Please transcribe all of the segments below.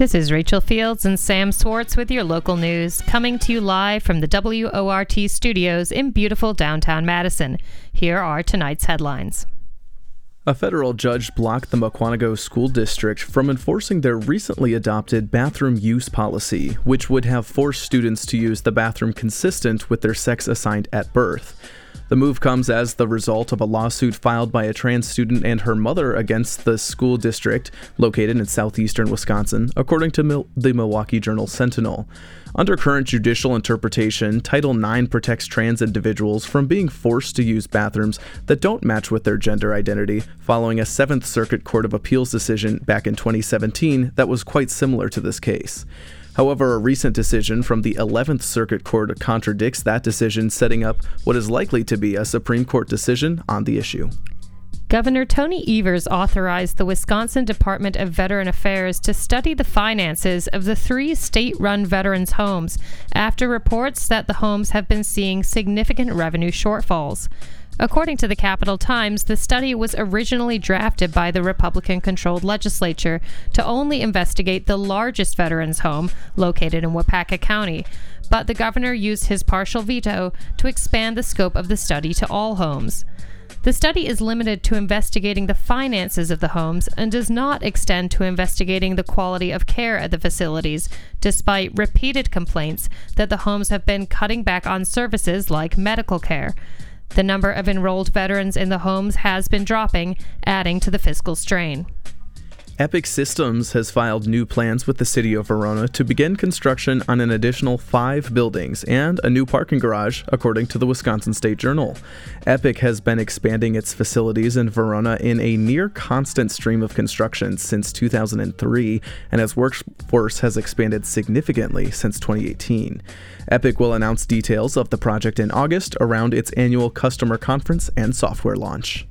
This is Rachel Fields and Sam Swartz with your local news, coming to you live from the WORT studios in beautiful downtown Madison. Here are tonight's headlines. A federal judge blocked the Mukwonago School District from enforcing their recently adopted bathroom use policy, which would have forced students to use the bathroom consistent with their sex assigned at birth. The move comes as the result of a lawsuit filed by a trans student and her mother against the school district located in southeastern Wisconsin, according to Mil- the Milwaukee Journal Sentinel. Under current judicial interpretation, Title IX protects trans individuals from being forced to use bathrooms that don't match with their gender identity, following a Seventh Circuit Court of Appeals decision back in 2017 that was quite similar to this case. However, a recent decision from the 11th Circuit Court contradicts that decision, setting up what is likely to be a Supreme Court decision on the issue. Governor Tony Evers authorized the Wisconsin Department of Veteran Affairs to study the finances of the three state run veterans' homes after reports that the homes have been seeing significant revenue shortfalls. According to the Capital Times, the study was originally drafted by the Republican controlled legislature to only investigate the largest veterans' home located in Waupaca County, but the governor used his partial veto to expand the scope of the study to all homes. The study is limited to investigating the finances of the homes and does not extend to investigating the quality of care at the facilities, despite repeated complaints that the homes have been cutting back on services like medical care. The number of enrolled veterans in the homes has been dropping, adding to the fiscal strain. Epic Systems has filed new plans with the city of Verona to begin construction on an additional five buildings and a new parking garage, according to the Wisconsin State Journal. Epic has been expanding its facilities in Verona in a near constant stream of construction since 2003, and its workforce has expanded significantly since 2018. Epic will announce details of the project in August around its annual customer conference and software launch.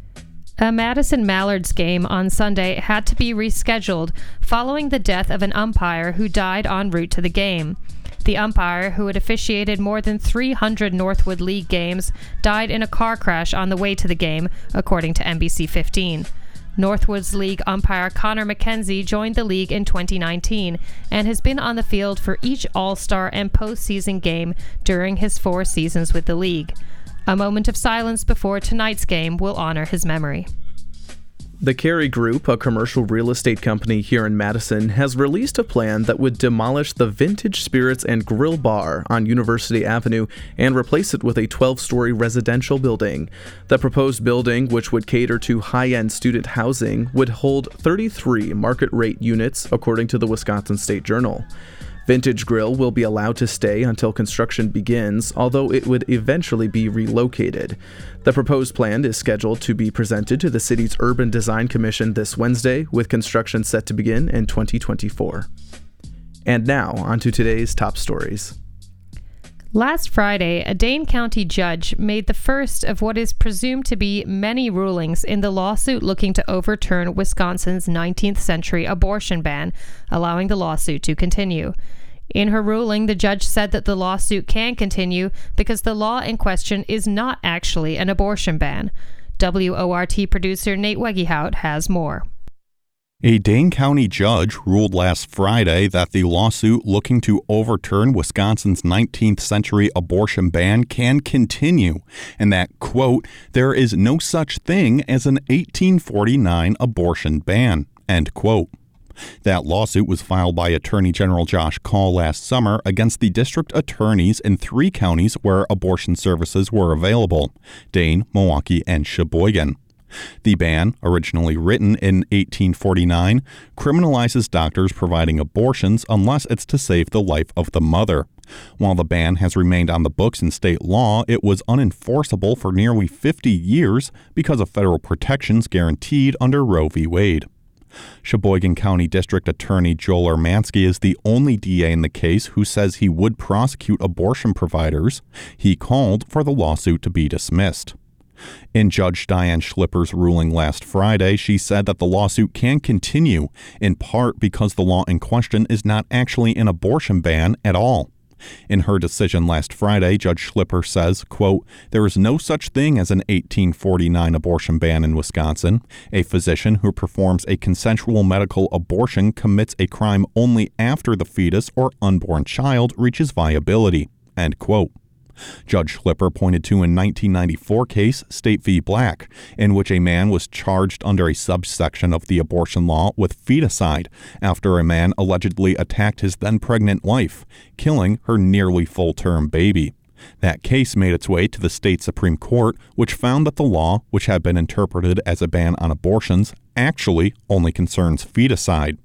A Madison Mallards game on Sunday had to be rescheduled following the death of an umpire who died en route to the game. The umpire, who had officiated more than 300 Northwood League games, died in a car crash on the way to the game, according to NBC 15. Northwoods League umpire Connor McKenzie joined the league in 2019 and has been on the field for each All Star and postseason game during his four seasons with the league. A moment of silence before tonight's game will honor his memory. The Carey Group, a commercial real estate company here in Madison, has released a plan that would demolish the Vintage Spirits and Grill Bar on University Avenue and replace it with a 12 story residential building. The proposed building, which would cater to high end student housing, would hold 33 market rate units, according to the Wisconsin State Journal. Vintage Grill will be allowed to stay until construction begins, although it would eventually be relocated. The proposed plan is scheduled to be presented to the city's Urban Design Commission this Wednesday, with construction set to begin in 2024. And now, on to today's top stories. Last Friday, a Dane County judge made the first of what is presumed to be many rulings in the lawsuit looking to overturn Wisconsin's 19th century abortion ban, allowing the lawsuit to continue. In her ruling, the judge said that the lawsuit can continue because the law in question is not actually an abortion ban. WORT producer Nate Wegehout has more. A Dane County judge ruled last Friday that the lawsuit looking to overturn Wisconsin's 19th century abortion ban can continue, and that, quote, there is no such thing as an 1849 abortion ban, end quote. That lawsuit was filed by Attorney General Josh Kaul last summer against the district attorneys in three counties where abortion services were available Dane, Milwaukee, and Sheboygan. The ban, originally written in 1849, criminalizes doctors providing abortions unless it's to save the life of the mother. While the ban has remained on the books in state law, it was unenforceable for nearly 50 years because of federal protections guaranteed under Roe v. Wade. Sheboygan County District Attorney Joel Urmanski is the only DA in the case who says he would prosecute abortion providers. He called for the lawsuit to be dismissed. In Judge Diane Schlipper's ruling last Friday, she said that the lawsuit can continue, in part because the law in question is not actually an abortion ban at all. In her decision last Friday, Judge Schlipper says, quote, There is no such thing as an 1849 abortion ban in Wisconsin. A physician who performs a consensual medical abortion commits a crime only after the fetus or unborn child reaches viability. End quote. Judge Schlipper pointed to a 1994 case, State v. Black, in which a man was charged under a subsection of the abortion law with feticide after a man allegedly attacked his then pregnant wife, killing her nearly full term baby. That case made its way to the state Supreme Court, which found that the law, which had been interpreted as a ban on abortions, actually only concerns feticide.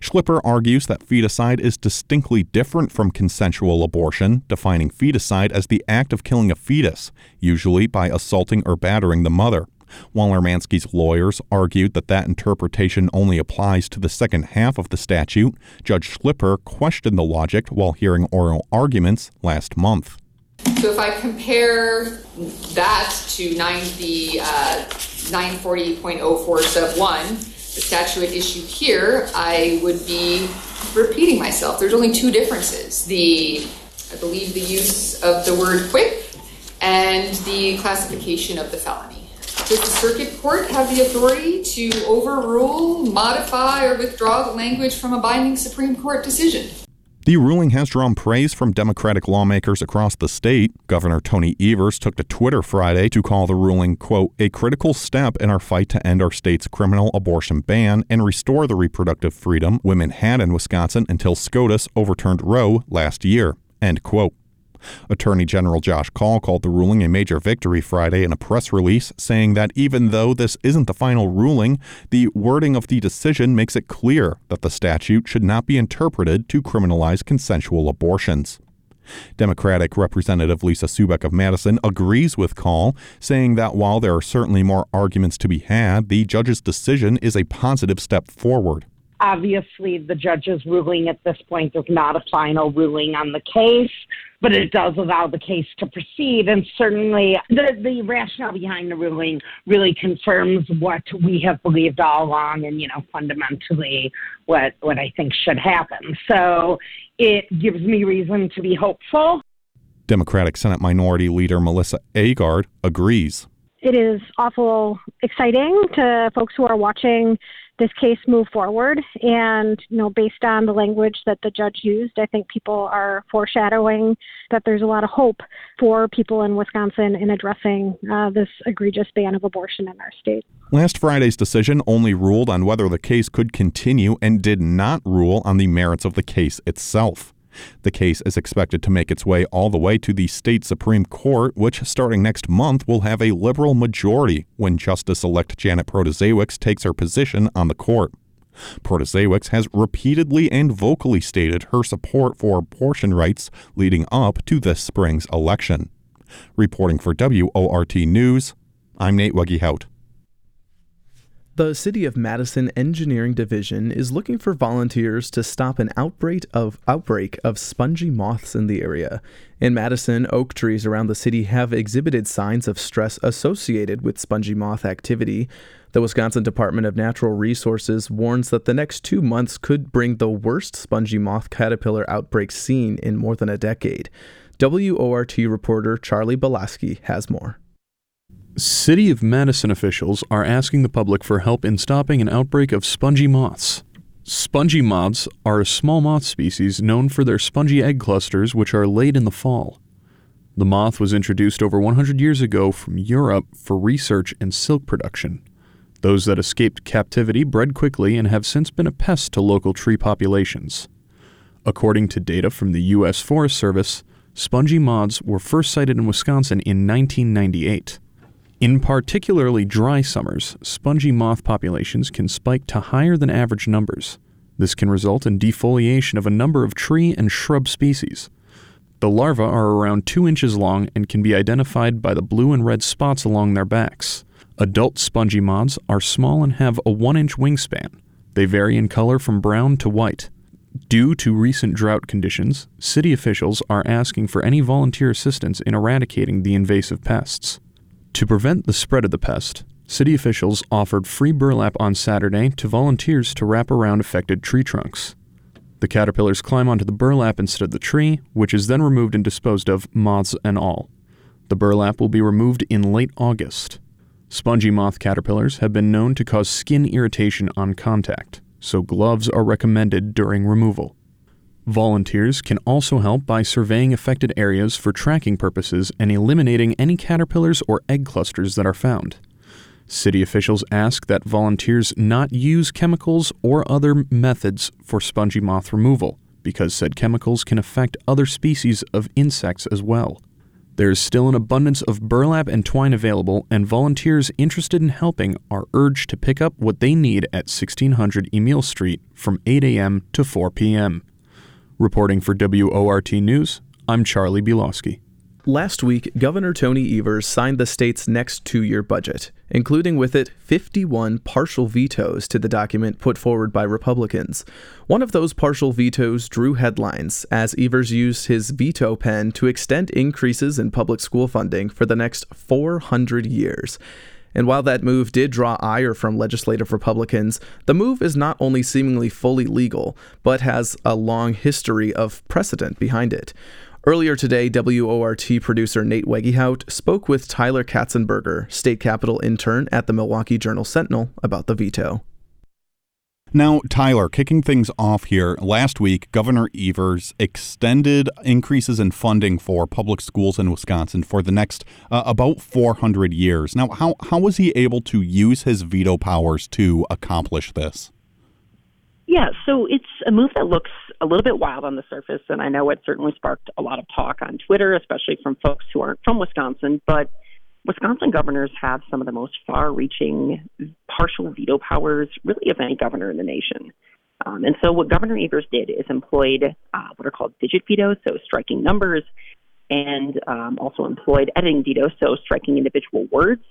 Schlipper argues that feticide is distinctly different from consensual abortion, defining feticide as the act of killing a fetus, usually by assaulting or battering the mother. While Urmanski's lawyers argued that that interpretation only applies to the second half of the statute, Judge Schlipper questioned the logic while hearing oral arguments last month. So if I compare that to 9, the uh, 940.04 sub 1, the statute at issue here, I would be repeating myself. There's only two differences. The, I believe, the use of the word quick and the classification of the felony. Does the circuit court have the authority to overrule, modify, or withdraw the language from a binding Supreme Court decision? The ruling has drawn praise from Democratic lawmakers across the state. Governor Tony Evers took to Twitter Friday to call the ruling, quote, a critical step in our fight to end our state's criminal abortion ban and restore the reproductive freedom women had in Wisconsin until SCOTUS overturned Roe last year, end quote. Attorney General Josh Kaul called the ruling a major victory Friday in a press release, saying that even though this isn't the final ruling, the wording of the decision makes it clear that the statute should not be interpreted to criminalize consensual abortions. Democratic Representative Lisa Subeck of Madison agrees with Kaul, saying that while there are certainly more arguments to be had, the judge's decision is a positive step forward. Obviously, the judge's ruling at this point is not a final ruling on the case but it does allow the case to proceed. And certainly the, the rationale behind the ruling really confirms what we have believed all along and, you know, fundamentally what, what I think should happen. So it gives me reason to be hopeful. Democratic Senate Minority Leader Melissa Agard agrees. It is awful exciting to folks who are watching this case move forward. And, you know, based on the language that the judge used, I think people are foreshadowing that there's a lot of hope for people in Wisconsin in addressing uh, this egregious ban of abortion in our state. Last Friday's decision only ruled on whether the case could continue and did not rule on the merits of the case itself. The case is expected to make its way all the way to the state Supreme Court, which starting next month will have a liberal majority when Justice elect Janet Protasiewicz takes her position on the court. Protasiewicz has repeatedly and vocally stated her support for abortion rights leading up to this spring's election. Reporting for WORT News, I'm Nate Weggehout. The City of Madison Engineering Division is looking for volunteers to stop an outbreak of outbreak of spongy moths in the area. In Madison, oak trees around the city have exhibited signs of stress associated with spongy moth activity. The Wisconsin Department of Natural Resources warns that the next 2 months could bring the worst spongy moth caterpillar outbreak seen in more than a decade. WORT reporter Charlie Belaski has more. City of Madison officials are asking the public for help in stopping an outbreak of spongy moths. Spongy moths are a small moth species known for their spongy egg clusters, which are laid in the fall. The moth was introduced over 100 years ago from Europe for research and silk production. Those that escaped captivity bred quickly and have since been a pest to local tree populations. According to data from the U.S. Forest Service, spongy moths were first sighted in Wisconsin in 1998. In particularly dry summers, spongy moth populations can spike to higher than average numbers. This can result in defoliation of a number of tree and shrub species. The larvae are around 2 inches long and can be identified by the blue and red spots along their backs. Adult spongy moths are small and have a 1 inch wingspan. They vary in color from brown to white. Due to recent drought conditions, city officials are asking for any volunteer assistance in eradicating the invasive pests. To prevent the spread of the pest, city officials offered free burlap on Saturday to volunteers to wrap around affected tree trunks. The caterpillars climb onto the burlap instead of the tree, which is then removed and disposed of, moths and all. The burlap will be removed in late August. Spongy moth caterpillars have been known to cause skin irritation on contact, so gloves are recommended during removal. Volunteers can also help by surveying affected areas for tracking purposes and eliminating any caterpillars or egg clusters that are found. City officials ask that volunteers not use chemicals or other methods for spongy moth removal, because said chemicals can affect other species of insects as well. There is still an abundance of burlap and twine available, and volunteers interested in helping are urged to pick up what they need at 1600 Emil Street from 8 a.m. to 4 p.m. Reporting for WORT News, I'm Charlie Bielowski. Last week, Governor Tony Evers signed the state's next two year budget, including with it 51 partial vetoes to the document put forward by Republicans. One of those partial vetoes drew headlines as Evers used his veto pen to extend increases in public school funding for the next 400 years. And while that move did draw ire from legislative Republicans, the move is not only seemingly fully legal, but has a long history of precedent behind it. Earlier today, WORT producer Nate Wegehout spoke with Tyler Katzenberger, state capitol intern at the Milwaukee Journal Sentinel, about the veto. Now, Tyler, kicking things off here, last week, Governor Evers extended increases in funding for public schools in Wisconsin for the next uh, about 400 years. Now, how, how was he able to use his veto powers to accomplish this? Yeah, so it's a move that looks a little bit wild on the surface, and I know it certainly sparked a lot of talk on Twitter, especially from folks who aren't from Wisconsin. But Wisconsin governors have some of the most far reaching partial veto powers, really, of any governor in the nation. Um, and so, what Governor Evers did is employed uh, what are called digit vetoes, so striking numbers, and um, also employed editing vetoes, so striking individual words,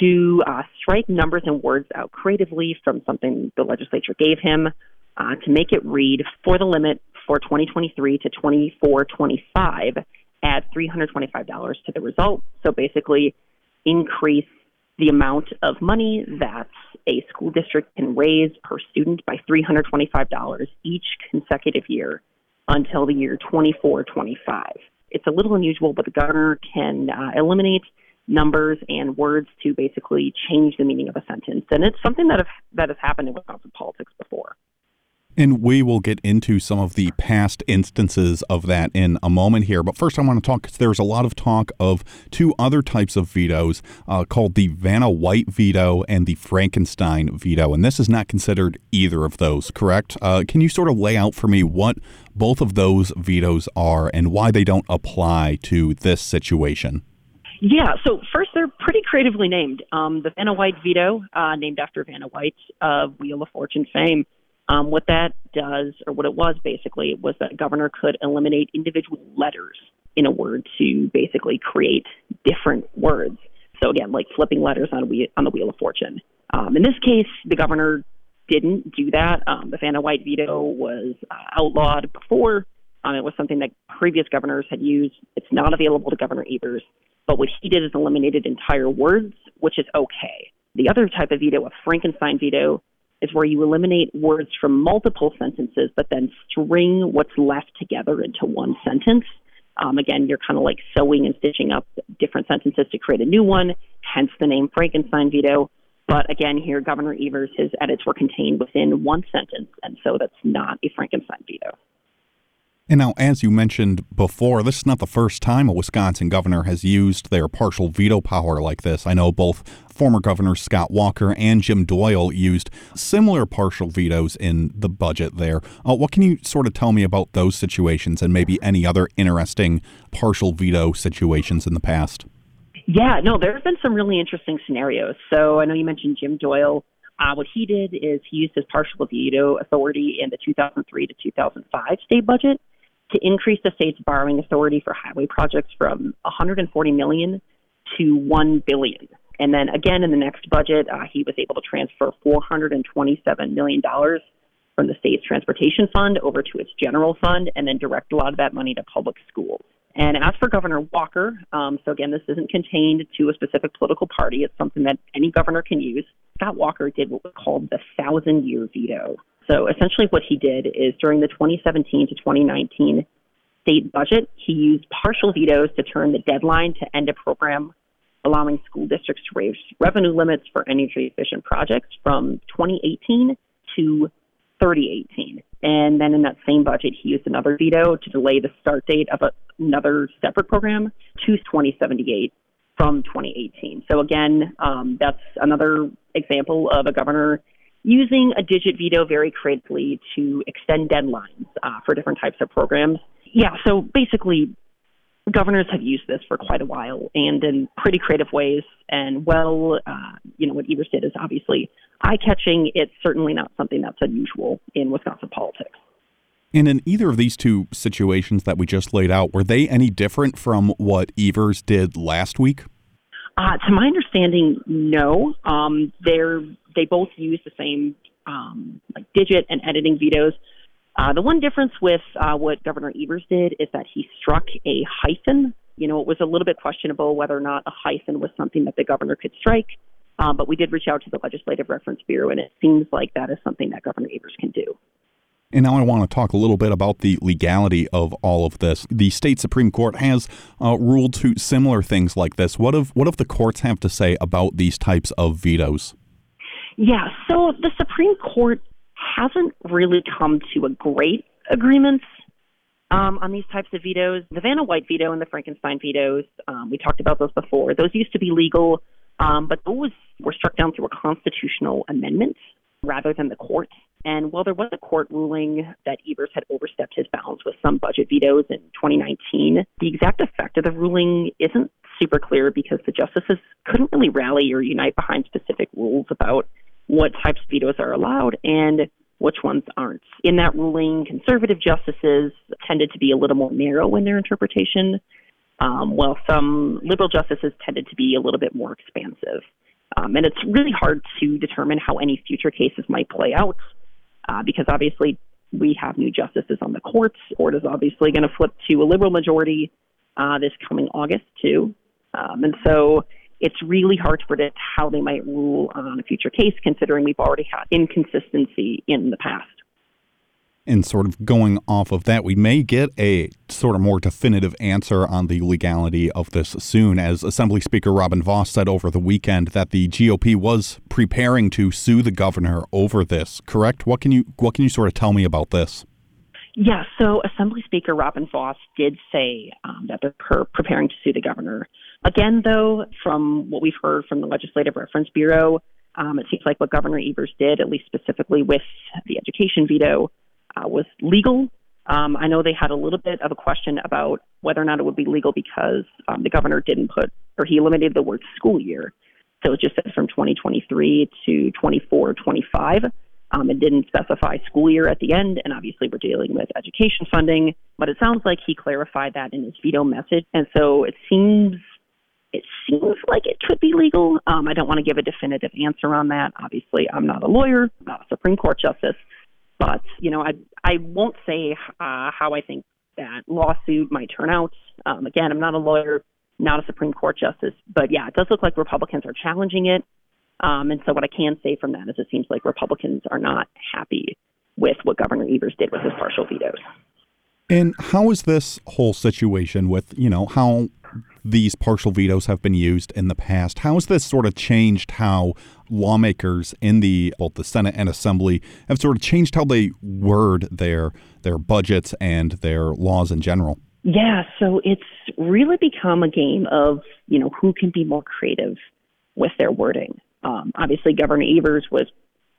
to uh, strike numbers and words out creatively from something the legislature gave him uh, to make it read for the limit for 2023 to 2425 add $325 to the result. So basically, increase the amount of money that a school district can raise per student by $325 each consecutive year until the year 2425. It's a little unusual, but the governor can uh, eliminate numbers and words to basically change the meaning of a sentence. And it's something that, have, that has happened in Wisconsin politics before. And we will get into some of the past instances of that in a moment here. But first, I want to talk because there's a lot of talk of two other types of vetoes uh, called the Vanna White veto and the Frankenstein veto. And this is not considered either of those, correct? Uh, can you sort of lay out for me what both of those vetoes are and why they don't apply to this situation? Yeah, so first, they're pretty creatively named. Um, the Vanna White veto, uh, named after Vanna White of Wheel of Fortune fame um, what that does, or what it was basically, was that governor could eliminate individual letters in a word to basically create different words. So again, like flipping letters on, a on the Wheel of Fortune. Um, in this case, the governor didn't do that. Um, the Vanna White veto was uh, outlawed before. Um, it was something that previous governors had used. It's not available to Governor Evers. But what he did is eliminated entire words, which is okay. The other type of veto, a Frankenstein veto, is where you eliminate words from multiple sentences, but then string what's left together into one sentence. Um, again, you're kind of like sewing and stitching up different sentences to create a new one, hence the name Frankenstein veto. But again, here, Governor Evers, his edits were contained within one sentence, and so that's not a Frankenstein veto. And now, as you mentioned before, this is not the first time a Wisconsin governor has used their partial veto power like this. I know both former governors Scott Walker and Jim Doyle used similar partial vetoes in the budget there. Uh, what can you sort of tell me about those situations and maybe any other interesting partial veto situations in the past? Yeah, no, there have been some really interesting scenarios. So I know you mentioned Jim Doyle. Uh, what he did is he used his partial veto authority in the 2003 to 2005 state budget to increase the state's borrowing authority for highway projects from 140 million to 1 billion. And then again in the next budget, uh, he was able to transfer 427 million dollars from the state's transportation fund over to its general fund, and then direct a lot of that money to public schools. And as for Governor Walker, um, so again, this isn't contained to a specific political party. It's something that any governor can use. Scott Walker did what was called the thousand year veto. So essentially, what he did is during the 2017 to 2019 state budget, he used partial vetoes to turn the deadline to end a program allowing school districts to raise revenue limits for energy efficient projects from 2018 to 3018. And then in that same budget, he used another veto to delay the start date of a, another separate program to 2078 from 2018. So again, um, that's another example of a governor using a digit veto very creatively to extend deadlines uh, for different types of programs. Yeah, so basically, governors have used this for quite a while and in pretty creative ways. And well, uh, you know, what Evers did is obviously eye catching. It's certainly not something that's unusual in Wisconsin politics. And in either of these two situations that we just laid out, were they any different from what Evers did last week? Uh, to my understanding, no. Um, they're they both use the same um, like digit and editing vetoes. Uh, the one difference with uh, what Governor Evers did is that he struck a hyphen. You know, it was a little bit questionable whether or not a hyphen was something that the governor could strike. Um, but we did reach out to the Legislative Reference Bureau, and it seems like that is something that Governor Evers can do. And now I want to talk a little bit about the legality of all of this. The state Supreme Court has uh, ruled to similar things like this. What have what have the courts have to say about these types of vetoes? Yeah, so the Supreme Court hasn't really come to a great agreement um, on these types of vetoes. The Vanna White veto and the Frankenstein vetoes, um, we talked about those before. Those used to be legal, um, but those were struck down through a constitutional amendment rather than the court. And while there was a court ruling that Evers had overstepped his bounds with some budget vetoes in 2019, the exact effect of the ruling isn't super clear because the justices couldn't really rally or unite behind specific rules about what types of vetoes are allowed and which ones aren't. In that ruling, conservative justices tended to be a little more narrow in their interpretation, um, while some liberal justices tended to be a little bit more expansive. Um, and it's really hard to determine how any future cases might play out uh, because obviously we have new justices on the courts. Court is obviously going to flip to a liberal majority uh, this coming August, too. Um, and so it's really hard to predict how they might rule on a future case, considering we've already had inconsistency in the past. And sort of going off of that, we may get a sort of more definitive answer on the legality of this soon, as Assembly Speaker Robin Vos said over the weekend that the GOP was preparing to sue the governor over this. Correct? What can you what can you sort of tell me about this? Yeah, so Assembly Speaker Robin Vos did say um, that they're preparing to sue the governor. Again, though, from what we've heard from the Legislative Reference Bureau, um, it seems like what Governor Evers did, at least specifically with the education veto, uh, was legal. Um, I know they had a little bit of a question about whether or not it would be legal because um, the governor didn't put, or he eliminated the word school year. So it just says from 2023 to 24, 25. Um, it didn't specify school year at the end, and obviously we're dealing with education funding. But it sounds like he clarified that in his veto message, and so it seems it seems like it could be legal. Um, I don't want to give a definitive answer on that. Obviously, I'm not a lawyer, I'm not a Supreme Court justice, but you know, I I won't say uh, how I think that lawsuit might turn out. Um, again, I'm not a lawyer, not a Supreme Court justice, but yeah, it does look like Republicans are challenging it. Um, and so, what I can say from that is, it seems like Republicans are not happy with what Governor Evers did with his partial vetoes. And how is this whole situation with, you know, how these partial vetoes have been used in the past. How has this sort of changed how lawmakers in the both the Senate and Assembly have sort of changed how they word their their budgets and their laws in general? Yeah, so it's really become a game of you know who can be more creative with their wording. Um, obviously, Governor Evers was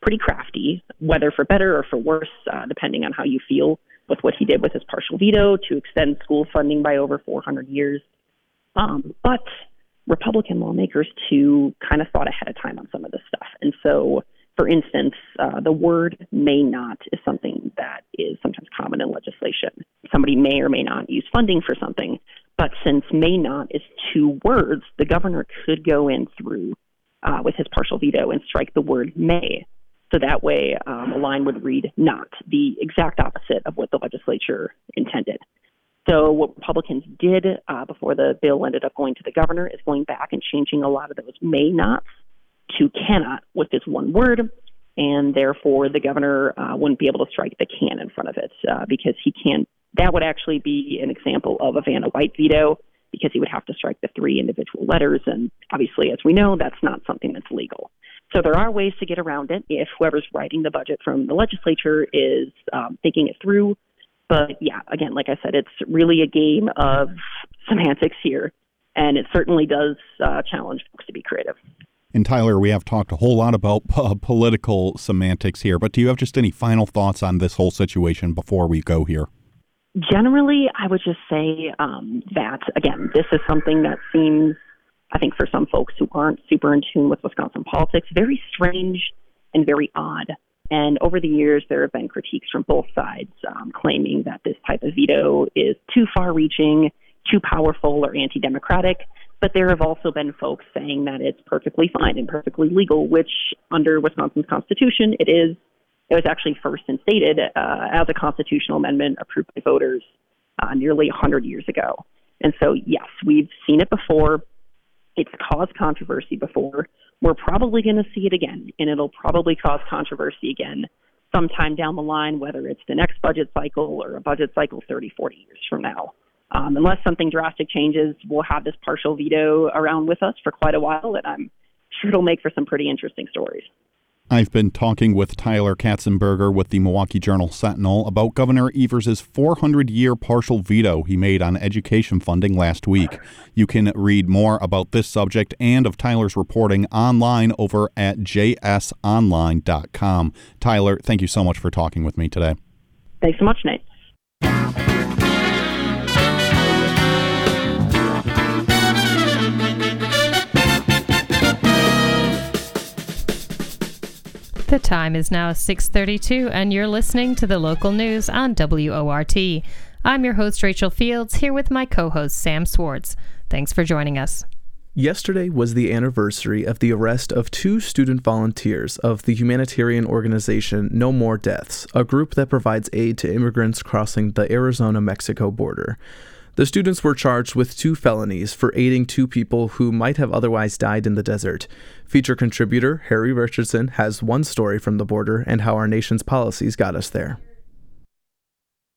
pretty crafty, whether for better or for worse, uh, depending on how you feel with what he did with his partial veto to extend school funding by over 400 years. Um, but Republican lawmakers too kind of thought ahead of time on some of this stuff. And so, for instance, uh, the word may not is something that is sometimes common in legislation. Somebody may or may not use funding for something, but since may not is two words, the governor could go in through uh, with his partial veto and strike the word may. So that way, um, a line would read not, the exact opposite of what the legislature intended. So what Republicans did uh, before the bill ended up going to the governor is going back and changing a lot of those may nots to cannot with this one word. and therefore the governor uh, wouldn't be able to strike the can in front of it uh, because he can't. That would actually be an example of a Vanna White veto because he would have to strike the three individual letters, and obviously, as we know, that's not something that's legal. So there are ways to get around it if whoever's writing the budget from the legislature is um, thinking it through. But yeah, again, like I said, it's really a game of semantics here, and it certainly does uh, challenge folks to be creative. And Tyler, we have talked a whole lot about uh, political semantics here, but do you have just any final thoughts on this whole situation before we go here? Generally, I would just say um, that, again, this is something that seems I think for some folks who aren't super in tune with Wisconsin politics, very strange and very odd. And over the years, there have been critiques from both sides um, claiming that this type of veto is too far reaching, too powerful, or anti democratic. But there have also been folks saying that it's perfectly fine and perfectly legal, which under Wisconsin's constitution, it is. It was actually first instated uh, as a constitutional amendment approved by voters uh, nearly 100 years ago. And so, yes, we've seen it before. It's caused controversy before. We're probably going to see it again, and it'll probably cause controversy again sometime down the line, whether it's the next budget cycle or a budget cycle 30, 40 years from now. Um, unless something drastic changes, we'll have this partial veto around with us for quite a while, and I'm sure it'll make for some pretty interesting stories. I've been talking with Tyler Katzenberger with the Milwaukee Journal Sentinel about Governor Evers' 400 year partial veto he made on education funding last week. You can read more about this subject and of Tyler's reporting online over at jsonline.com. Tyler, thank you so much for talking with me today. Thanks so much, Nate. The time is now 6:32 and you're listening to the local news on WORT. I'm your host Rachel Fields here with my co-host Sam Swartz. Thanks for joining us. Yesterday was the anniversary of the arrest of two student volunteers of the humanitarian organization No More Deaths, a group that provides aid to immigrants crossing the Arizona Mexico border. The students were charged with two felonies for aiding two people who might have otherwise died in the desert. Feature contributor Harry Richardson has one story from the border and how our nation's policies got us there.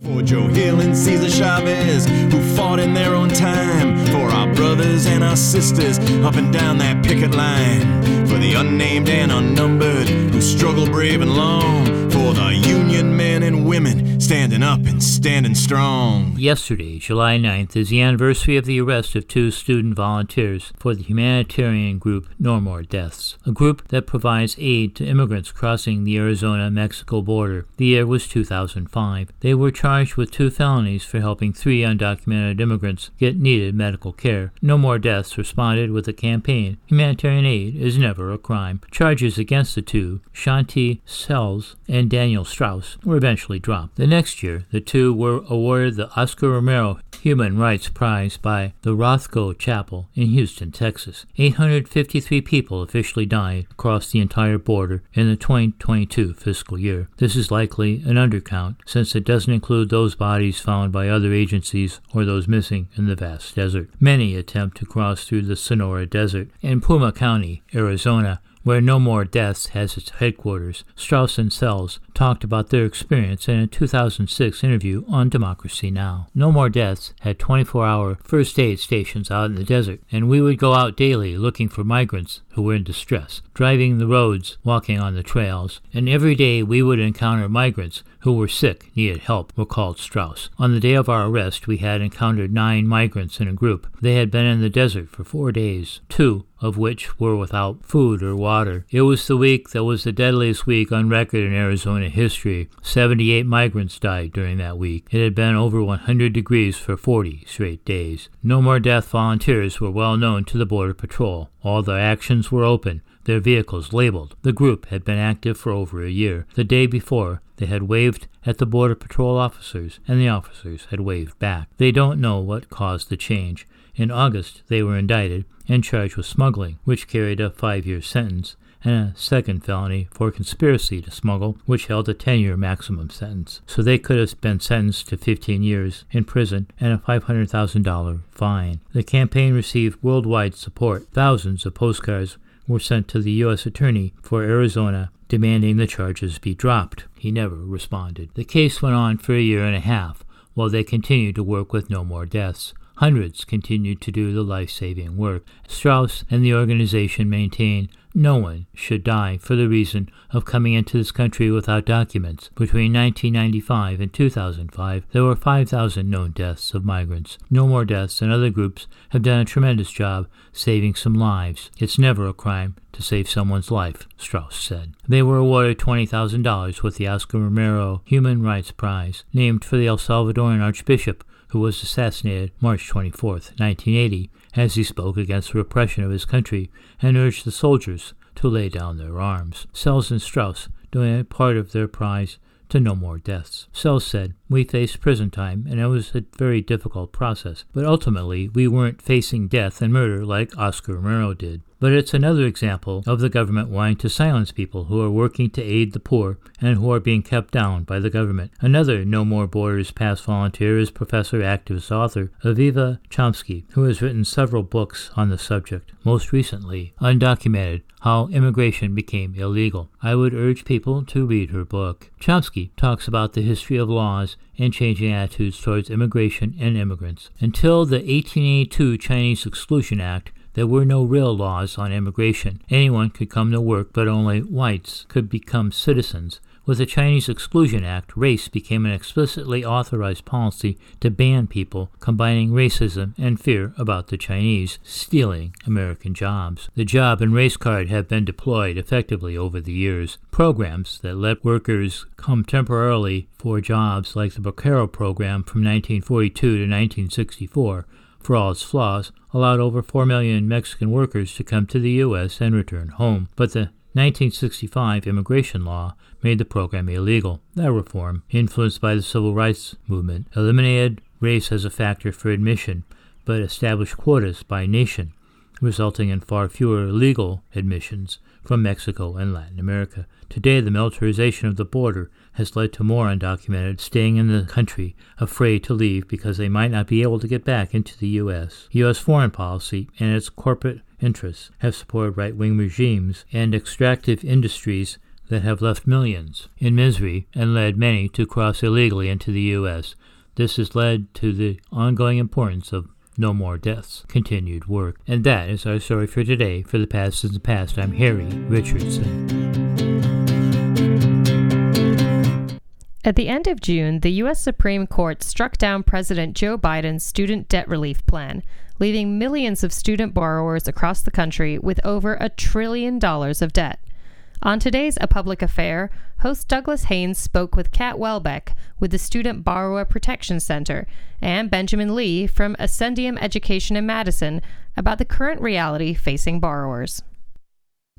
For Joe Hill and Cesar Chavez, who fought in their own time. For our brothers and our sisters up and down that picket line. For the unnamed and unnumbered, who struggle brave and long. For the Union and women standing up and standing strong. Yesterday, July 9th, is the anniversary of the arrest of two student volunteers for the humanitarian group No More Deaths, a group that provides aid to immigrants crossing the Arizona Mexico border. The year was 2005. They were charged with two felonies for helping three undocumented immigrants get needed medical care. No More Deaths responded with a campaign Humanitarian aid is never a crime. Charges against the two, Shanti Sellz and Daniel Strauss, were eventually dropped. The next year, the two were awarded the Oscar Romero Human Rights Prize by the Rothko Chapel in Houston, Texas. 853 people officially died across the entire border in the 2022 fiscal year. This is likely an undercount since it doesn't include those bodies found by other agencies or those missing in the vast desert. Many attempt to cross through the Sonora Desert. In Pima County, Arizona, where No More Deaths has its headquarters, Strauss and Sellz talked about their experience in a 2006 interview on Democracy Now! No More Deaths had 24 hour first aid stations out in the desert, and we would go out daily looking for migrants who were in distress, driving the roads, walking on the trails, and every day we would encounter migrants who were sick, needed help, recalled Strauss. On the day of our arrest, we had encountered nine migrants in a group. They had been in the desert for four days, two of which were without food or water. It was the week that was the deadliest week on record in Arizona history. 78 migrants died during that week. It had been over 100 degrees for 40 straight days. No More Death volunteers were well known to the Border Patrol. All their actions were open their vehicles labeled. The group had been active for over a year. The day before, they had waved at the Border Patrol officers, and the officers had waved back. They don't know what caused the change. In August, they were indicted and charged with smuggling, which carried a five year sentence, and a second felony for conspiracy to smuggle, which held a 10 year maximum sentence. So they could have been sentenced to 15 years in prison and a $500,000 fine. The campaign received worldwide support. Thousands of postcards were sent to the U.S. Attorney for Arizona demanding the charges be dropped. He never responded. The case went on for a year and a half while they continued to work with no more deaths. Hundreds continued to do the life saving work. Strauss and the organization maintain no one should die for the reason of coming into this country without documents. Between 1995 and 2005, there were 5,000 known deaths of migrants. No More Deaths and other groups have done a tremendous job saving some lives. It's never a crime to save someone's life, Strauss said. They were awarded $20,000 with the Oscar Romero Human Rights Prize, named for the El Salvadoran Archbishop who was assassinated March 24, 1980, as he spoke against the repression of his country and urged the soldiers to lay down their arms. Sellz and Strauss donated part of their prize to no more deaths. Sellz said, We faced prison time, and it was a very difficult process, but ultimately we weren't facing death and murder like Oscar Romero did. But it's another example of the government wanting to silence people who are working to aid the poor and who are being kept down by the government. Another No More Borders past volunteer is professor, activist, author Aviva Chomsky, who has written several books on the subject, most recently, Undocumented How Immigration Became Illegal. I would urge people to read her book. Chomsky talks about the history of laws and changing attitudes towards immigration and immigrants. Until the 1882 Chinese Exclusion Act, there were no real laws on immigration. Anyone could come to work, but only whites could become citizens. With the Chinese Exclusion Act, race became an explicitly authorized policy to ban people, combining racism and fear about the Chinese stealing American jobs. The job and race card have been deployed effectively over the years. Programs that let workers come temporarily for jobs, like the Bracero program from 1942 to 1964, for all its flaws, allowed over 4 million Mexican workers to come to the U.S. and return home. But the 1965 immigration law made the program illegal. That reform, influenced by the civil rights movement, eliminated race as a factor for admission, but established quotas by nation, resulting in far fewer legal admissions from Mexico and Latin America. Today, the militarization of the border has led to more undocumented staying in the country, afraid to leave because they might not be able to get back into the U.S. U.S. foreign policy and its corporate interests have supported right wing regimes and extractive industries that have left millions in misery and led many to cross illegally into the U.S. This has led to the ongoing importance of no more deaths, continued work. And that is our story for today. For the past is the past, I'm Harry Richardson. At the end of June, the U.S. Supreme Court struck down President Joe Biden's student debt relief plan, leaving millions of student borrowers across the country with over a trillion dollars of debt. On today's A Public Affair, host Douglas Haynes spoke with Kat Welbeck with the Student Borrower Protection Center and Benjamin Lee from Ascendium Education in Madison about the current reality facing borrowers.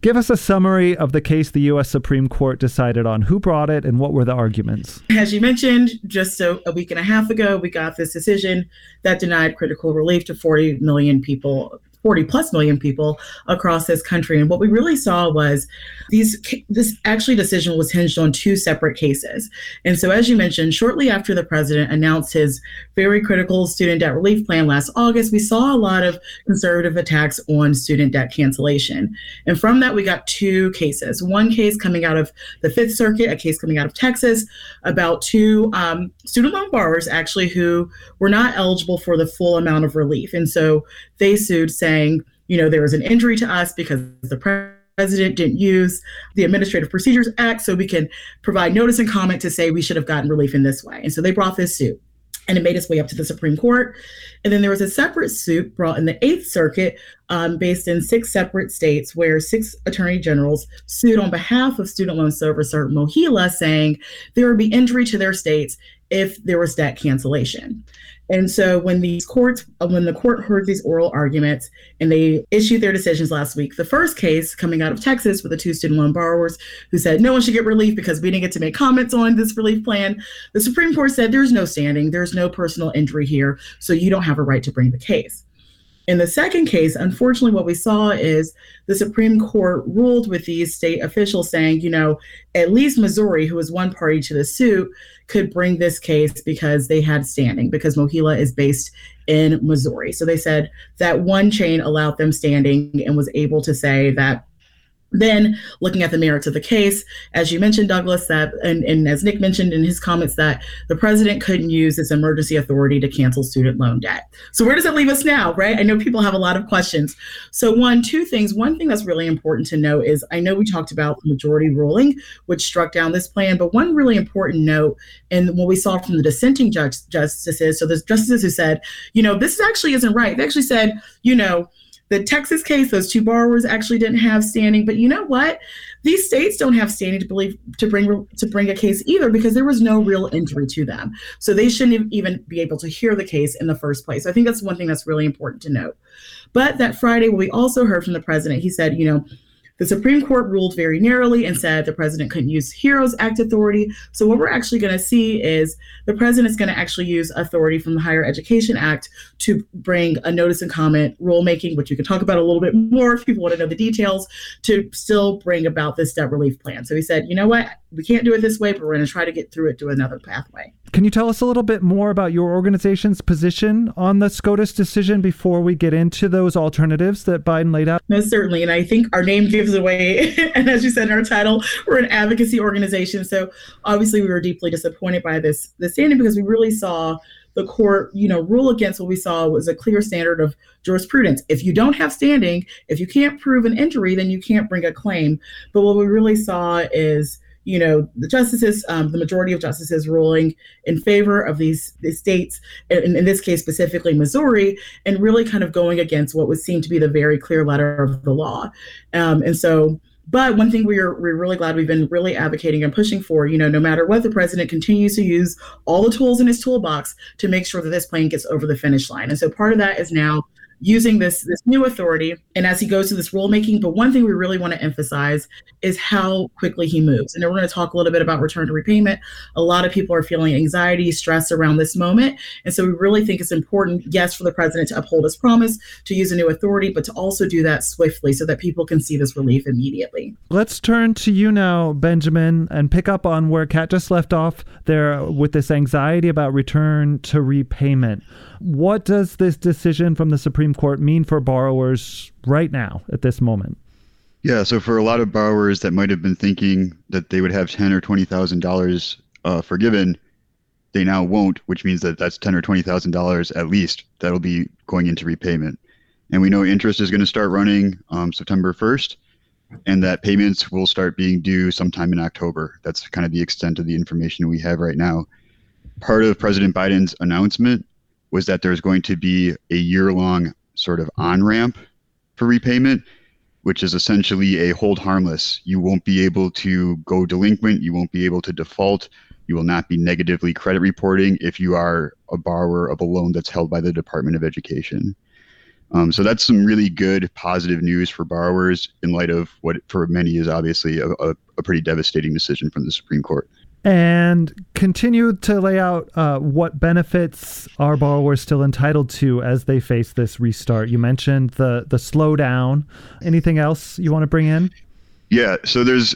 Give us a summary of the case the U.S. Supreme Court decided on. Who brought it and what were the arguments? As you mentioned, just a, a, week and a half ago, we got this decision that denied critical relief to 40 million people 40 plus million people across this country. And what we really saw was these this actually decision was hinged on two separate cases. And so as you mentioned, shortly after the president announced his very critical student debt relief plan last August, we saw a lot of conservative attacks on student debt cancellation. And from that we got two cases. One case coming out of the Fifth Circuit, a case coming out of Texas about two um, student loan borrowers actually who were not eligible for the full amount of relief. And so they sued saying, you know, there was an injury to us because the president didn't use the Administrative Procedures Act, so we can provide notice and comment to say we should have gotten relief in this way. And so they brought this suit and it made its way up to the Supreme Court. And then there was a separate suit brought in the Eighth Circuit, um, based in six separate states, where six attorney generals sued on behalf of student loan servicer MOHELA, saying there would be injury to their states if there was debt cancellation. And so when these courts, uh, when the court heard these oral arguments and they issued their decisions last week, the first case coming out of Texas with the two student loan borrowers who said no one should get relief because we didn't get to make comments on this relief plan, the Supreme Court said there's no standing, there's no personal injury here, so you don't have a right to bring the case. In the second case, unfortunately, what we saw is the Supreme Court ruled with these state officials saying, you know, at least Missouri, who was one party to the suit, could bring this case because they had standing, because MOHELA is based in Missouri. So they said that one chain allowed them standing and was able to say that Then, looking at the merits of the case, as you mentioned, Douglas, that and, and as Nick mentioned in his comments, that the president couldn't use his emergency authority to cancel student loan debt. So, where does that leave us now, right? I know people have a lot of questions. So, one, two things. One thing that's really important to know is I know we talked about the majority ruling, which struck down this plan, but one really important note, and what we saw from the dissenting judge, justices, so there's justices who said, you know, this actually isn't right. They actually said, you know, the Texas case, those two borrowers actually didn't have standing. But you know what? These states don't have standing to believe to bring to bring a case either because there was no real injury to them. So they shouldn't even be able to hear the case in the first place. I think that's one thing that's really important to note. But that Friday, we also heard from the president. He said, you know, the Supreme Court ruled very narrowly and said the president couldn't use HEROES Act authority. So, what we're actually going to see is the president is going to actually use authority from the Higher Education Act to bring a notice and comment rulemaking, which you can talk about a little bit more if people want to know the details, to still bring about this debt relief plan. So, he said, you know what? We can't do it this way, but we're going to try to get through it to another pathway. Can you tell us a little bit more about your organization's position on the SCOTUS decision before we get into those alternatives that Biden laid out? Most certainly. And I think our name gives away. and as you said in our title, we're an advocacy organization. So obviously we were deeply disappointed by this, this standing because we really saw the court, you know, rule against what we saw was a clear standard of jurisprudence. If you don't have standing, if you can't prove an injury, then you can't bring a claim. But what we really saw is you know, the justices, um, the majority of justices ruling in favor of these, these states, in, in this case specifically Missouri, and really kind of going against what would seem to be the very clear letter of the law. Um, and so, but one thing we're we're really glad we've been really advocating and pushing for, you know, no matter what, the president continues to use all the tools in his toolbox to make sure that this plane gets over the finish line. And so part of that is now using this this new authority and as he goes to this rulemaking but one thing we really want to emphasize is how quickly he moves. And we're going to talk a little bit about return to repayment. A lot of people are feeling anxiety stress around this moment. And so we really think it's important yes for the president to uphold his promise to use a new authority but to also do that swiftly so that people can see this relief immediately. Let's turn to you now benjamin and pick up on where kat just left off there with this anxiety about return to repayment. What does this decision from the Supreme Court mean for borrowers right now at this moment? Yeah, so for a lot of borrowers that might have been thinking that they would have ten or twenty thousand uh, dollars forgiven, they now won't, which means that that's ten or twenty thousand dollars at least that'll be going into repayment. And we know interest is going to start running um, September first, and that payments will start being due sometime in October. That's kind of the extent of the information we have right now. Part of President Biden's announcement was that there's going to be a year long sort of on ramp for repayment, which is essentially a hold harmless. You won't be able to go delinquent, you won't be able to default, you will not be negatively credit reporting if you are a borrower of a loan that's held by the Department of Education. Um, so that's some really good positive news for borrowers in light of what for many is obviously a, a, a pretty devastating decision from the Supreme Court and continue to lay out uh, what benefits are borrowers still entitled to as they face this restart. You mentioned the the slowdown. Anything else you want to bring in? Yeah, so there's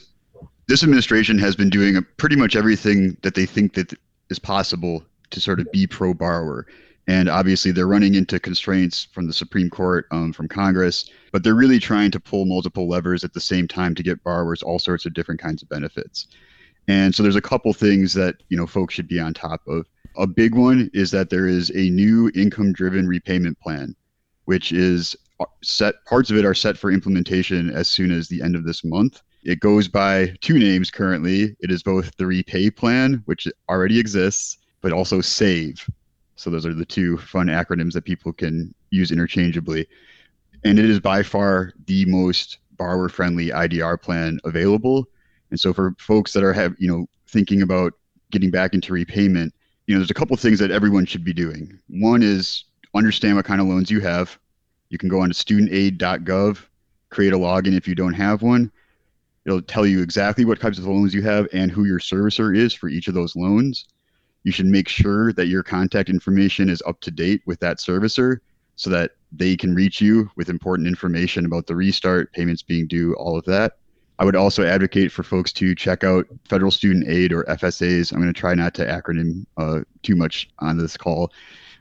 this administration has been doing pretty much everything that they think that is possible to sort of be pro borrower. And obviously, they're running into constraints from the Supreme Court, um, from Congress, but they're really trying to pull multiple levers at the same time to get borrowers all sorts of different kinds of benefits. And so there's a couple things that, you know, folks should be on top of. A big one is that there is a new income driven repayment plan, which is uh, set parts of it are set for implementation as soon as the end of this month. It goes by two names currently. It is both the REPAYE plan, which already exists, but also save. So those are the two fun acronyms that people can use interchangeably. And it is by far the most borrower friendly IDR plan available and so for folks that are have you know thinking about getting back into repayment, you know, there's a couple of things that everyone should be doing. One is understand what kind of loans you have. You can go on to studentaid.gov, create a login if you don't have one. It'll tell you exactly what types of loans you have and who your servicer is for each of those loans. You should make sure that your contact information is up to date with that servicer so that they can reach you with important information about the restart, payments being due, all of that. I would also advocate for folks to check out federal student aid or FSAs. I'm going to try not to acronym uh, too much on this call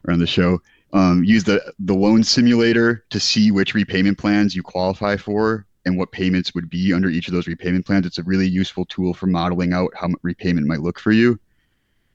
or on the show. Um, use the the loan simulator to see which repayment plans you qualify for and what payments would be under each of those repayment plans. It's a really useful tool for modeling out how repayment might look for you.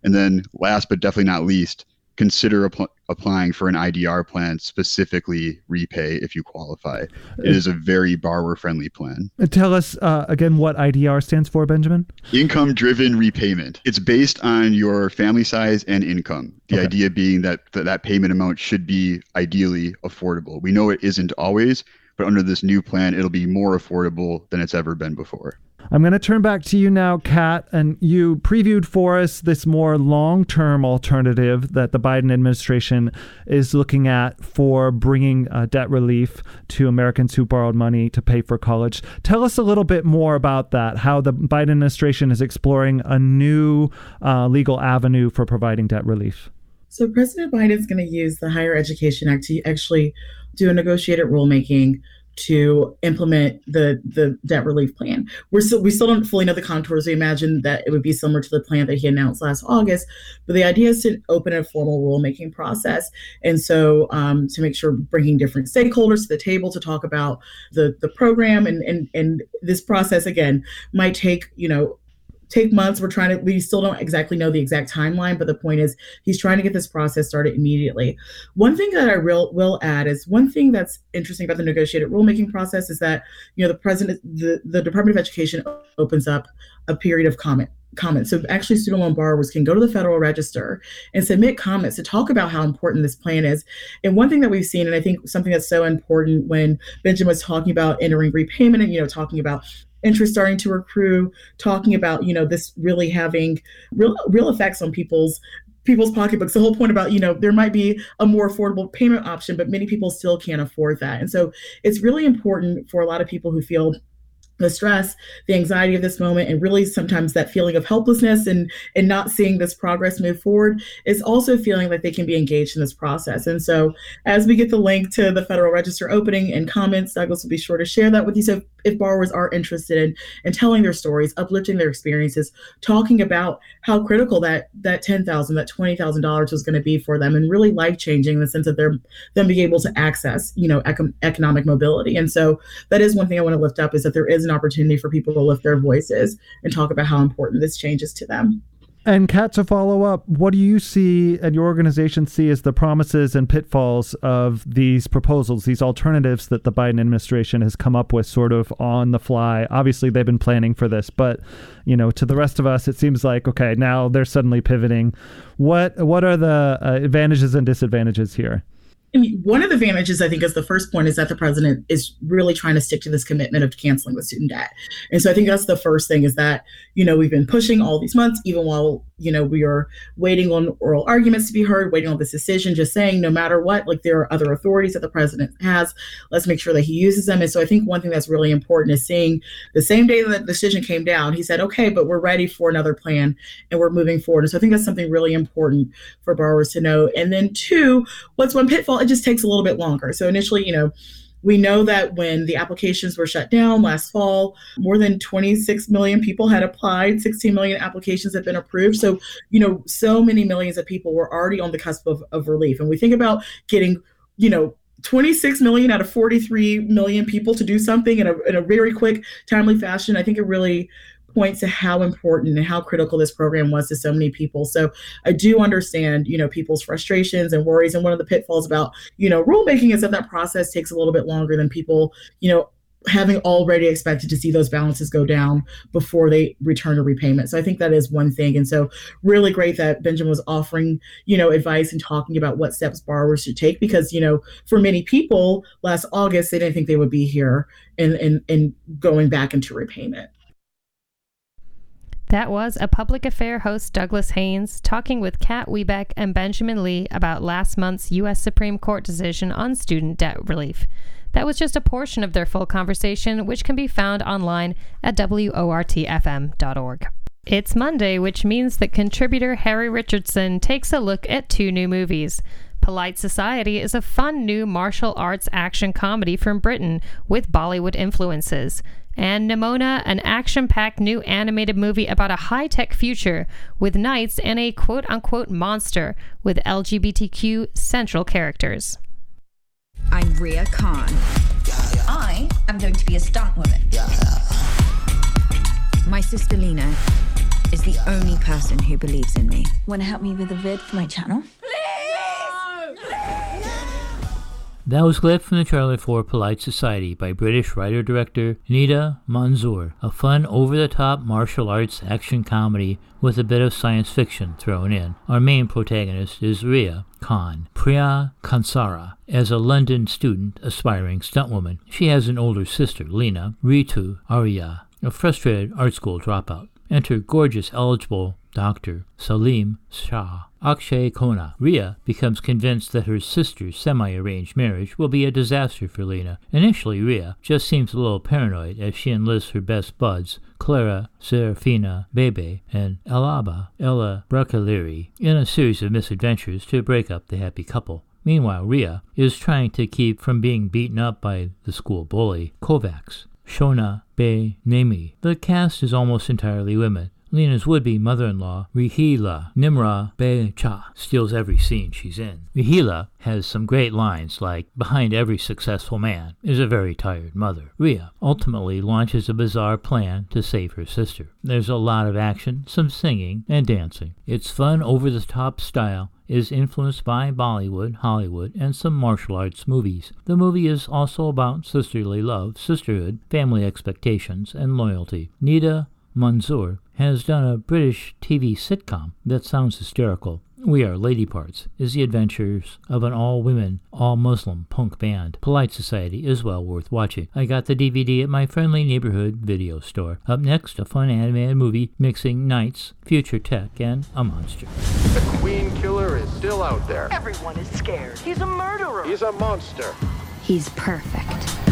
And then last but definitely not least, consider applying for an IDR plan, specifically REPAYE if you qualify. It is a very borrower friendly plan. Tell us uh, again what IDR stands for, Benjamin. Income driven repayment. It's based on your family size and income. The okay. idea being that th- that payment amount should be ideally affordable. We know it isn't always, but under this new plan, it'll be more affordable than it's ever been before. I'm going to turn back to you now, Kat, and you previewed for us this more long term alternative that the Biden administration is looking at for bringing uh, debt relief to Americans who borrowed money to pay for college. Tell us a little bit more about that, how the Biden administration is exploring a new uh, legal avenue for providing debt relief. So, President Biden is going to use the Higher Education Act to actually do a negotiated rulemaking to implement the the debt relief plan. We're still we still don't fully know the contours. We imagine that it would be similar to the plan that he announced last August, but the idea is to open a formal rulemaking process, and so um, to make sure bringing different stakeholders to the table to talk about the the program and and and this process again might take you know take months. We're trying to, we still don't exactly know the exact timeline, but the point is he's trying to get this process started immediately. One thing that I will, will add is one thing that's interesting about the negotiated rulemaking process is that, you know, the president, the, the Department of Education opens up a period of comment comments. So actually student loan borrowers can go to the Federal Register and submit comments to talk about how important this plan is. And one thing that we've seen, and I think something that's so important when Benjamin was talking about entering repayment and, you know, talking about interest starting to accrue, talking about, you know, this really having real real effects on people's people's pocketbooks. The whole point about, you know, there might be a more affordable payment option, but many people still can't afford that. And so it's really important for a lot of people who feel the stress the anxiety of this moment and really sometimes that feeling of helplessness and and not seeing this progress move forward is also feeling like they can be engaged in this process. And so as we get the link to the federal register opening and comments douglas will be sure to share that with you. So if borrowers are interested in in telling their stories uplifting their experiences talking about how critical that that 10000 that $20000 was going to be for them and really life changing in the sense of their them being able to access you know econ- economic mobility. And so that is one thing i want to lift up is that there is an opportunity for people to lift their voices and talk about how important this change is to them. And Kat, to follow up, what do you see and your organization see as the promises and pitfalls of these proposals, these alternatives that the Biden administration has come up with sort of on the fly? Obviously, they've been planning for this, but you know, to the rest of us, it seems like okay, now they're suddenly pivoting. What what are the uh, advantages and disadvantages here? I mean, one of the advantages, I think, is the first point is that the president is really trying to stick to this commitment of canceling the student debt. And so I think that's the first thing is that, you know, we've been pushing all these months, even while, you know, we are waiting on oral arguments to be heard, waiting on this decision, just saying no matter what, like there are other authorities that the president has, let's make sure that he uses them. And so I think one thing that's really important is seeing the same day that the decision came down, he said, okay, but we're ready for another plan and we're moving forward. And so I think that's something really important for borrowers to know. And then two, what's one pitfall? it just takes a little bit longer. So initially, you know, we know that when the applications were shut down last fall, more than 26 million people had applied, 16 million applications have been approved. So, you know, so many millions of people were already on the cusp of, of relief. And we think about getting, you know, 26 million out of 43 million people to do something in a, in a very quick, timely fashion. I think it really point to how important and how critical this program was to so many people. So I do understand, you know, people's frustrations and worries. And one of the pitfalls about, you know, rulemaking is that that process takes a little bit longer than people, you know, having already expected to see those balances go down before they return to repayment. So I think that is one thing. And so really great that Benjamin was offering, you know, advice and talking about what steps borrowers should take because, you know, for many people last August, they didn't think they would be here and and, and going back into repayment. That was a public affair host Douglas Haynes talking with Kat Welbeck and Benjamin Lee about last month's U.S. Supreme Court decision on student debt relief. That was just a portion of their full conversation, which can be found online at WORTFM.org. It's Monday, which means that contributor Harry Richardson takes a look at two new movies. Polite Society is a fun new martial arts action comedy from Britain with Bollywood influences and Nimona, an action packed new animated movie about a high tech future with knights and a quote unquote monster with LGBTQ central characters. I'm Ria Khan. I am going to be a stunt woman. My sister Lena is the only person who believes in me. Want to help me with a vid for my channel? Please! That was clip from the trailer for Polite Society by British writer-director Nida Manzoor, a fun, over-the-top martial arts action comedy with a bit of science fiction thrown in. Our main protagonist is Ria Khan, Priya Kansara, as a London student aspiring stuntwoman. She has an older sister, Lena, Ritu Arya, a frustrated art school dropout. Enter gorgeous, eligible Dr. Salim Shah. Akshay Khanna. Ria becomes convinced that her sister's semi-arranged marriage will be a disaster for Lena. Initially, Ria just seems a little paranoid as she enlists her best buds, Clara Seraphina Bebe and Alba Ella Bruccoleri, in a series of misadventures to break up the happy couple. Meanwhile, Ria is trying to keep from being beaten up by the school bully, Kovacs. Shona Babayemi. The cast is almost entirely women. Lena's would-be mother-in-law, Rihila Nimra Be Cha, steals every scene she's in. Raheela has some great lines like, behind every successful man is a very tired mother. Ria ultimately launches a bizarre plan to save her sister. There's a lot of action, some singing, and dancing. Its fun, over-the-top style is influenced by Bollywood, Hollywood, and some martial arts movies. The movie is also about sisterly love, sisterhood, family expectations, and loyalty. Nida Manzoor has done a British TV sitcom that sounds hysterical. We Are Lady Parts is the adventures of an all women, all Muslim punk band. Polite Society is well worth watching. I got the DVD at my friendly neighborhood video store. Up next, a fun animated movie mixing knights, future tech, and a monster. The Queen Killer is still out there. Everyone is scared. He's a murderer. He's a monster. He's perfect.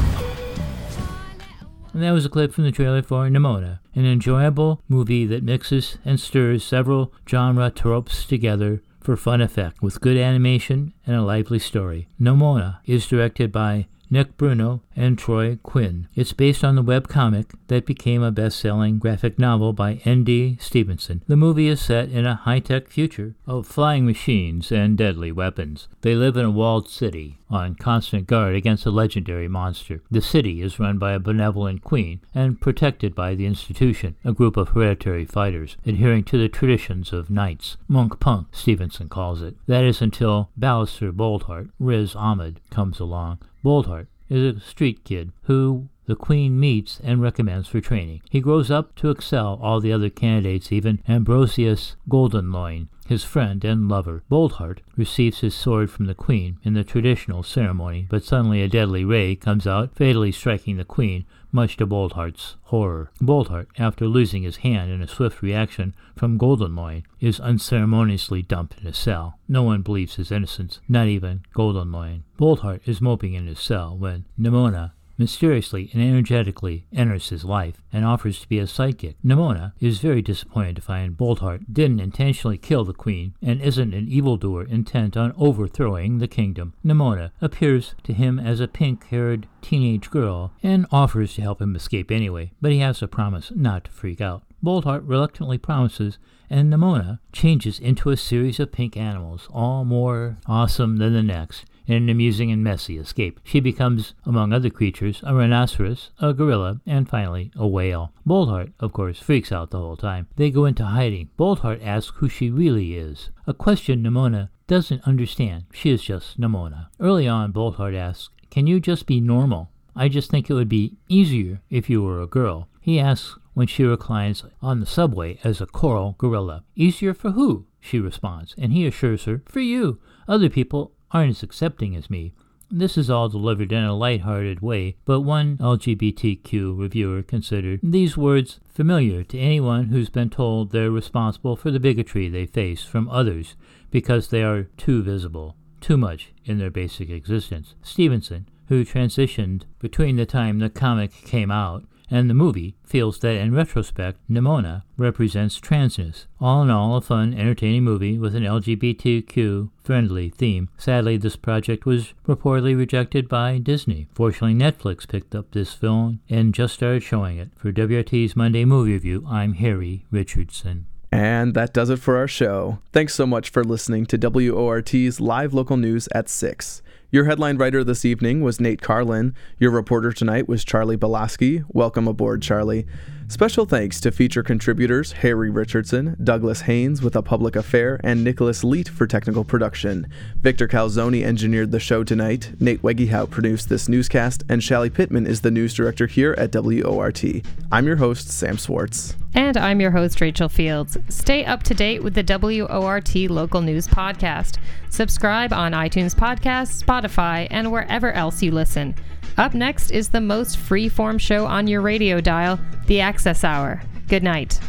And that was a clip from the trailer for Nimona, an enjoyable movie that mixes and stirs several genre tropes together for fun effect, with good animation and a lively story. Nimona is directed by Nick Bruno, and Troy Quane. It's based on the webcomic that became a best selling graphic novel by N.D. Stevenson. The movie is set in a high tech future of flying machines and deadly weapons. They live in a walled city on constant guard against a legendary monster. The city is run by a benevolent queen and protected by the institution, a group of hereditary fighters, adhering to the traditions of knights. Monk punk, Stevenson calls it. That is until Ballister Boldheart, Riz Ahmed, comes along. Boldheart is a street kid who the queen meets and recommends for training. He grows up to excel all the other candidates, even Ambrosius Goldenloin, his friend and lover. Boldheart receives his sword from the queen in the traditional ceremony, but suddenly a deadly ray comes out, fatally striking the queen, much to Boldheart's horror. Boldheart, after losing his hand in a swift reaction from Goldenloin, is unceremoniously dumped in a cell. No one believes his innocence, not even Goldenloin. Boldheart is moping in his cell when Nimona mysteriously and energetically enters his life and offers to be a sidekick. Nimona is very disappointed to find Boldheart didn't intentionally kill the queen and isn't an evildoer intent on overthrowing the kingdom. Nimona appears to him as a pink-haired teenage girl and offers to help him escape anyway, but he has to promise not to freak out. Boldheart reluctantly promises, and Nimona changes into a series of pink animals, all more awesome than the next in an amusing and messy escape. She becomes, among other creatures, a rhinoceros, a gorilla, and finally a whale. Boldheart, of course, freaks out the whole time. They go into hiding. Boldheart asks who she really is, a question Nimona doesn't understand. She is just Nimona. Early on, Boldheart asks, Can you just be normal? I just think it would be easier if you were a girl. He asks when she reclines on the subway as a coral gorilla. Easier for who? She responds, and he assures her, For you. Other people aren't as accepting as me. This is all delivered in a light-hearted way, but one LGBTQ reviewer considered these words familiar to anyone who's been told they're responsible for the bigotry they face from others because they are too visible, too much in their basic existence. Stevenson, who transitioned between the time the comic came out and the movie feels that in retrospect, Nimona represents transness. All in all, a fun, entertaining movie with an LGBTQ friendly theme. Sadly, this project was reportedly rejected by Disney. Fortunately, Netflix picked up this film and just started showing it. For WORT's Monday Movie Review, I'm Harry Richardson. And that does it for our show. Thanks so much for listening to WORT's live local news at 6. Your headline writer this evening was Nate Carlin. Your reporter tonight was Charlie Belaski. Welcome aboard, Charlie. Special thanks to feature contributors Harry Richardson, Douglas Haynes with A Public Affair, and Nicholas Leet for technical production. Victor Calzoni engineered the show tonight, Nate Wegehout produced this newscast, and Shelly Pittman is the news director here at WORT. I'm your host, Sam Swartz. And I'm your host, Rachel Fields. Stay up to date with the WORT Local News Podcast. Subscribe on iTunes Podcasts, Spotify, and wherever else you listen. Up next is the most free-form show on your radio dial, The Access Hour. Good night.